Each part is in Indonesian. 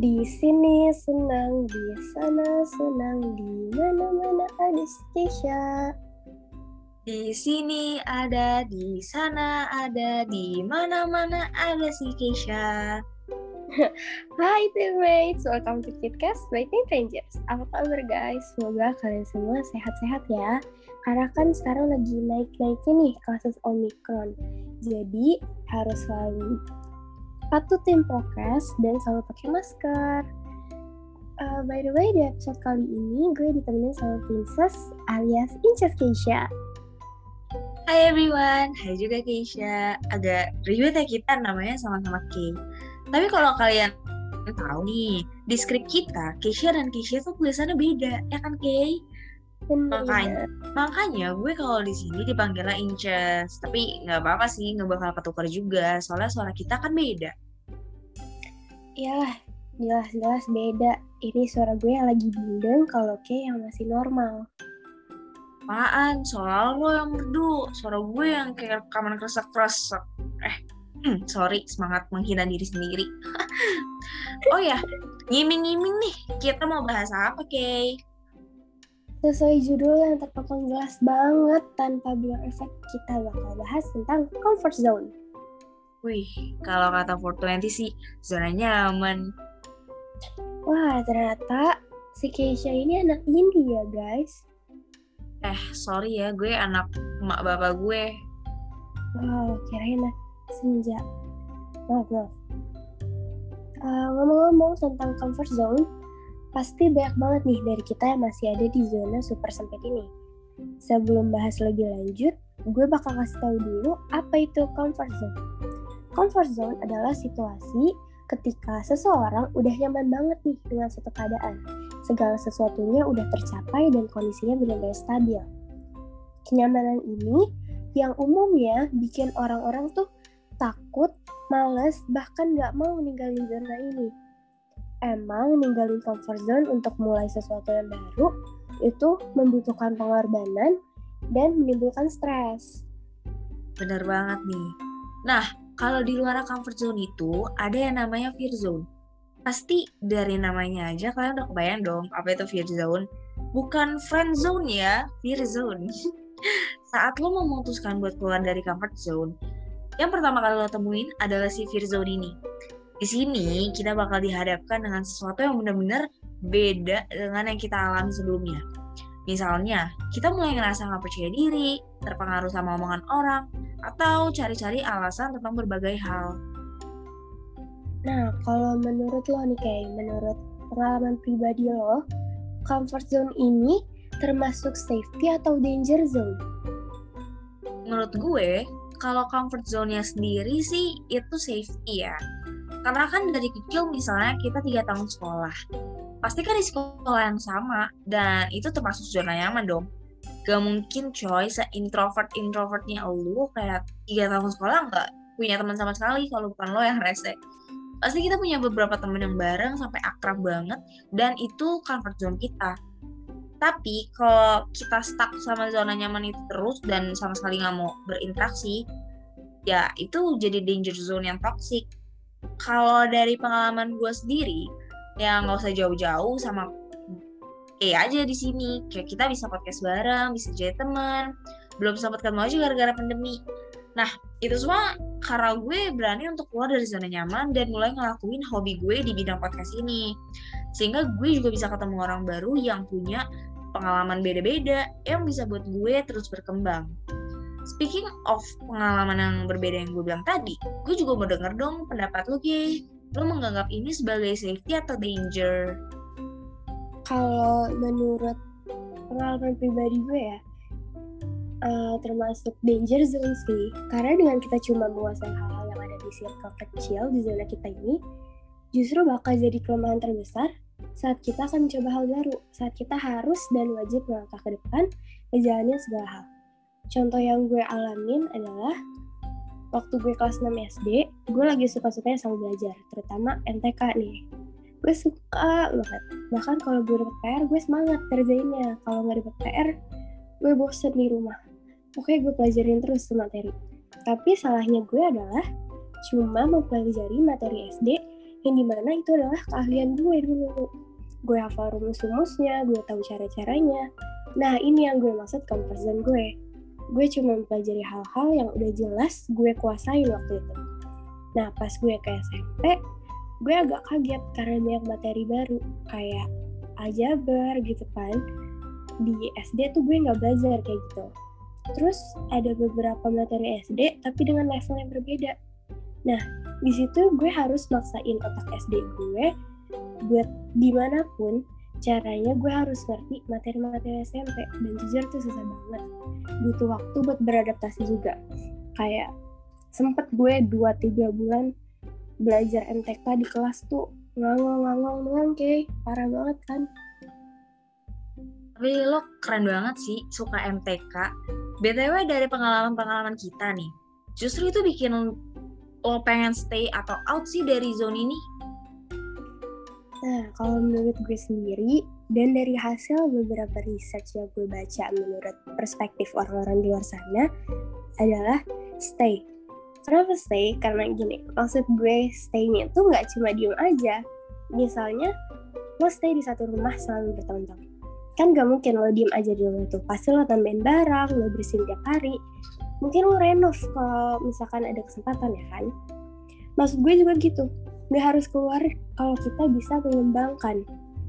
Di sini senang, di sana senang, di mana-mana ada si Keisha. Di sini ada, di sana ada, di mana-mana ada si Keisha. Hai teammates, welcome to KitKast by Teen Rangers. Apa kabar guys? Semoga kalian semua sehat-sehat ya. Karena kan sekarang lagi naik-naiknya nih kasus Omicron. Jadi harus selalu patuhin prokes dan selalu pakai masker. Uh, by the way, di episode kali ini gue ditemenin sama Princess alias Inces Keisha. Hai everyone, hai juga Keisha. Agak ribet ya kita namanya sama-sama Kay. Tapi kalau kalian tahu nih, di skrip kita, Keisha dan Keisha tuh tulisannya beda, ya kan Kay? Makanya, makanya gue kalau di sini dipanggilnya Inces, tapi nggak apa-apa sih, nggak bakal ketukar juga, soalnya suara kita kan beda. Iyalah, jelas-jelas beda. Ini suara gue yang lagi bindeng kalau kayak yang masih normal. Apaan? Soal lo yang merdu, suara gue yang kayak rekaman kresek-kresek. Eh, hmm, sorry, semangat menghina diri sendiri. oh ya, ngiming-ngiming nih, kita mau bahas apa, Kay? Sesuai judul yang terpampang jelas banget tanpa bilang efek, kita bakal bahas tentang comfort zone. Wih, kalau kata 420 sih, zona nyaman. Wah, ternyata si Keisha ini anak indie ya, guys. Eh, sorry ya, gue anak emak bapak gue. Wow, kirain lah, senja. Maaf, maaf. Uh, ngomong-ngomong tentang comfort zone, Pasti banyak banget nih dari kita yang masih ada di zona super sempit ini. Sebelum bahas lebih lanjut, gue bakal kasih tahu dulu apa itu comfort zone. Comfort zone adalah situasi ketika seseorang udah nyaman banget nih dengan suatu keadaan. Segala sesuatunya udah tercapai dan kondisinya benar-benar stabil. Kenyamanan ini yang umumnya bikin orang-orang tuh takut, males, bahkan gak mau ninggalin zona ini emang ninggalin comfort zone untuk mulai sesuatu yang baru itu membutuhkan pengorbanan dan menimbulkan stres. Bener banget nih. Nah, kalau di luar comfort zone itu ada yang namanya fear zone. Pasti dari namanya aja kalian udah kebayang dong apa itu fear zone. Bukan friend zone ya, fear zone. Saat lo memutuskan buat keluar dari comfort zone, yang pertama kali lo temuin adalah si fear zone ini. Di sini kita bakal dihadapkan dengan sesuatu yang benar-benar beda dengan yang kita alami sebelumnya. Misalnya, kita mulai ngerasa nggak percaya diri, terpengaruh sama omongan orang, atau cari-cari alasan tentang berbagai hal. Nah, kalau menurut lo nih kayak menurut pengalaman pribadi lo, comfort zone ini termasuk safety atau danger zone? Menurut gue, kalau comfort zone-nya sendiri sih itu safety ya karena kan dari kecil misalnya kita tiga tahun sekolah pasti kan di sekolah yang sama dan itu termasuk zona nyaman dong. Gak mungkin coy se introvert introvertnya lu kayak tiga tahun sekolah nggak punya teman sama sekali kalau bukan lo yang rese. Pasti kita punya beberapa teman yang bareng sampai akrab banget dan itu comfort zone kita. Tapi kalau kita stuck sama zona nyaman itu terus dan sama sekali nggak mau berinteraksi ya itu jadi danger zone yang toxic kalau dari pengalaman gue sendiri ya nggak usah jauh-jauh sama eh aja di sini. Kayak kita bisa podcast bareng bisa jadi teman. Belum sempat ketemu aja gara-gara pandemi. Nah itu semua karena gue berani untuk keluar dari zona nyaman dan mulai ngelakuin hobi gue di bidang podcast ini. Sehingga gue juga bisa ketemu orang baru yang punya pengalaman beda-beda yang bisa buat gue terus berkembang Speaking of pengalaman yang berbeda yang gue bilang tadi, gue juga mau denger dong pendapat lu, Ki. Lu menganggap ini sebagai safety atau danger? Kalau menurut pengalaman pribadi gue ya, uh, termasuk danger zone sih. Karena dengan kita cuma menguasai hal-hal yang ada di circle kecil di zona kita ini, justru bakal jadi kelemahan terbesar saat kita akan mencoba hal baru, saat kita harus dan wajib melangkah ke depan, menjalani segala hal. Contoh yang gue alamin adalah waktu gue kelas 6 SD, gue lagi suka-sukanya sama belajar, terutama NTK nih. Gue suka banget. Bahkan kalau gue dapet PR, gue semangat kerjainnya. Kalau nggak dapet PR, gue bosen di rumah. Oke, gue pelajarin terus tuh materi. Tapi salahnya gue adalah cuma mempelajari materi SD yang di mana itu adalah keahlian gue dulu gue hafal rumus-rumusnya gue tahu cara-caranya nah ini yang gue maksud comfort zone gue gue cuma mempelajari hal-hal yang udah jelas gue kuasain waktu itu. Nah pas gue ke SMP gue agak kaget karena banyak materi baru kayak aljabar gitu kan. Di SD tuh gue nggak belajar kayak gitu. Terus ada beberapa materi SD tapi dengan level yang berbeda. Nah di situ gue harus maksain otak SD gue buat di mana pun caranya gue harus ngerti materi-materi SMP dan jujur tuh susah banget. Butuh waktu buat beradaptasi juga. Kayak sempet gue 2-3 bulan belajar MTK di kelas tuh ngangong-ngangong doang kayak parah banget kan? Tapi lo keren banget sih suka MTK BTW dari pengalaman-pengalaman kita nih justru itu bikin lo pengen stay atau out sih dari zone ini Nah, kalau menurut gue sendiri, dan dari hasil beberapa research yang gue baca menurut perspektif orang-orang di luar sana, adalah stay. Kenapa stay? Karena gini, maksud gue stay-nya tuh nggak cuma diem aja. Misalnya, lo stay di satu rumah selama bertahun-tahun. Kan gak mungkin lo diem aja di rumah tuh. Pasti lo tambahin barang, lo bersihin tiap hari. Mungkin lo renov kalau misalkan ada kesempatan ya kan. Maksud gue juga gitu nggak harus keluar kalau kita bisa mengembangkan.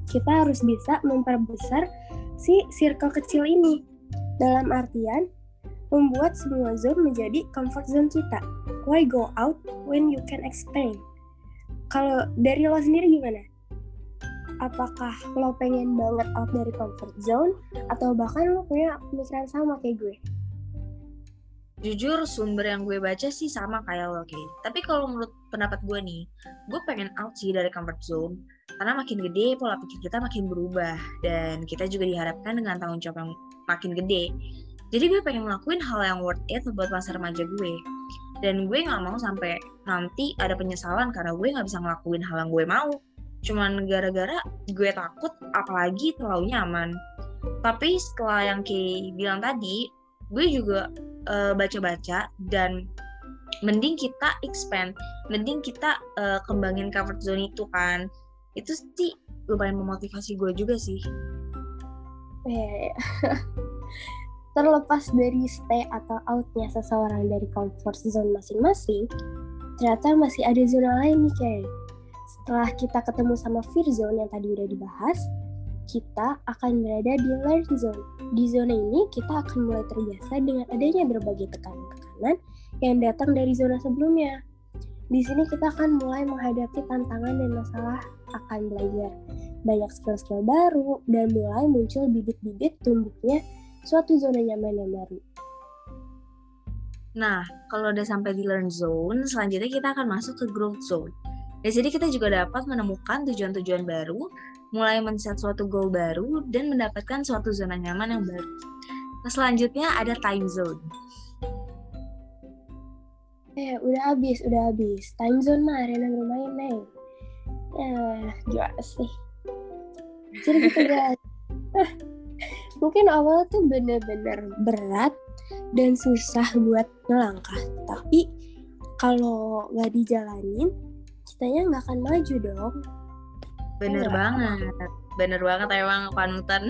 Kita harus bisa memperbesar si circle kecil ini. Dalam artian, membuat semua zone menjadi comfort zone kita. Why go out when you can expand? Kalau dari lo sendiri gimana? Apakah lo pengen banget out dari comfort zone atau bahkan lo punya pemikiran sama kayak gue? Jujur sumber yang gue baca sih sama kayak lo kayak tapi kalau menurut pendapat gue nih gue pengen out sih dari comfort zone karena makin gede pola pikir kita makin berubah dan kita juga diharapkan dengan tanggung jawab yang makin gede. Jadi gue pengen ngelakuin hal yang worth it buat masa remaja gue. Dan gue nggak mau sampai nanti ada penyesalan karena gue nggak bisa ngelakuin hal yang gue mau. Cuman gara-gara gue takut apalagi terlalu nyaman. Tapi setelah yang Kay bilang tadi gue juga uh, baca-baca dan mending kita expand, mending kita uh, kembangin comfort zone itu kan. Itu sih lumayan memotivasi gue juga sih. Yeah. Terlepas dari stay atau outnya seseorang dari comfort zone masing-masing, ternyata masih ada zona lain nih kayak. Setelah kita ketemu sama fear zone yang tadi udah dibahas, kita akan berada di learn zone. Di zona ini, kita akan mulai terbiasa dengan adanya berbagai tekanan-tekanan yang datang dari zona sebelumnya. Di sini kita akan mulai menghadapi tantangan dan masalah akan belajar banyak skill-skill baru dan mulai muncul bibit-bibit tumbuhnya suatu zona nyaman yang baru. Nah, kalau udah sampai di learn zone, selanjutnya kita akan masuk ke growth zone. Di sini kita juga dapat menemukan tujuan-tujuan baru, mulai men-set suatu goal baru, dan mendapatkan suatu zona nyaman yang baru. Nah, selanjutnya ada time zone. Eh, udah habis, udah habis. Time zone mah arena bermain, Neng. Eh, gimana sih? Jadi gitu, guys. Mungkin awal tuh bener-bener berat dan susah buat melangkah. Tapi kalau nggak dijalanin, kitanya nggak akan maju dong. Bener ya, banget, bener banget emang panutan.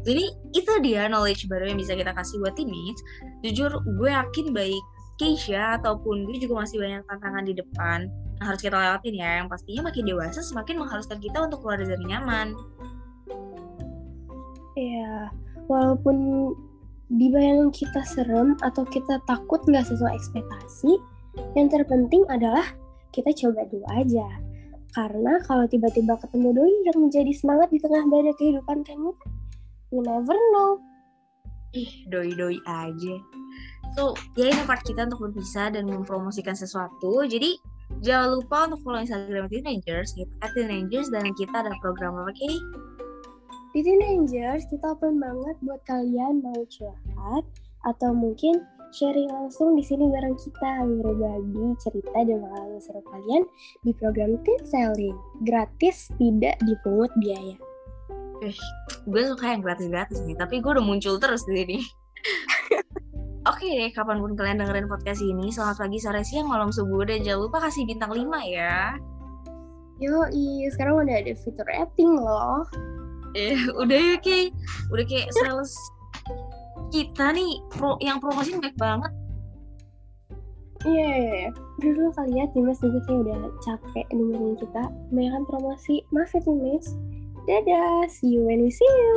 Jadi itu dia knowledge baru yang bisa kita kasih buat teenage. Jujur gue yakin baik Keisha ataupun gue juga masih banyak tantangan di depan yang harus kita lewatin ya. Yang pastinya makin dewasa semakin mengharuskan kita untuk keluar dari nyaman. Iya, walaupun di bayangan kita serem atau kita takut nggak sesuai ekspektasi, yang terpenting adalah kita coba dulu aja. Karena kalau tiba-tiba ketemu doi yang menjadi semangat di tengah badai kehidupan kamu, you never know. Ih, doi-doi aja. So, ya ini part kita untuk berpisah dan mempromosikan sesuatu. Jadi, jangan lupa untuk follow Instagram Teenagers, gitu, at Teenagers, dan kita ada program apa, Kay? Di Teenagers, kita open banget buat kalian mau curhat, atau mungkin sharing langsung di sini bareng kita berbagi cerita dan pengalaman seru kalian di program Teen Selling gratis tidak dipungut biaya. Eh, gue suka yang gratis-gratis nih, tapi gue udah muncul terus di sini. Oke deh, kapan pun kalian dengerin podcast ini, selamat pagi, sore, siang, malam, subuh, dan jangan lupa kasih bintang 5 ya. Yo, sekarang udah ada fitur rating loh. Eh, udah ya kayak, udah kayak sales kita nih, pro, yang promosi baik banget. Iya, iya, iya. Udah dulu kali ya, Timas juga kayak udah capek dengerin kita. Kebanyakan promosi. Maaf ya, Timas. Dadah, see you when we see you.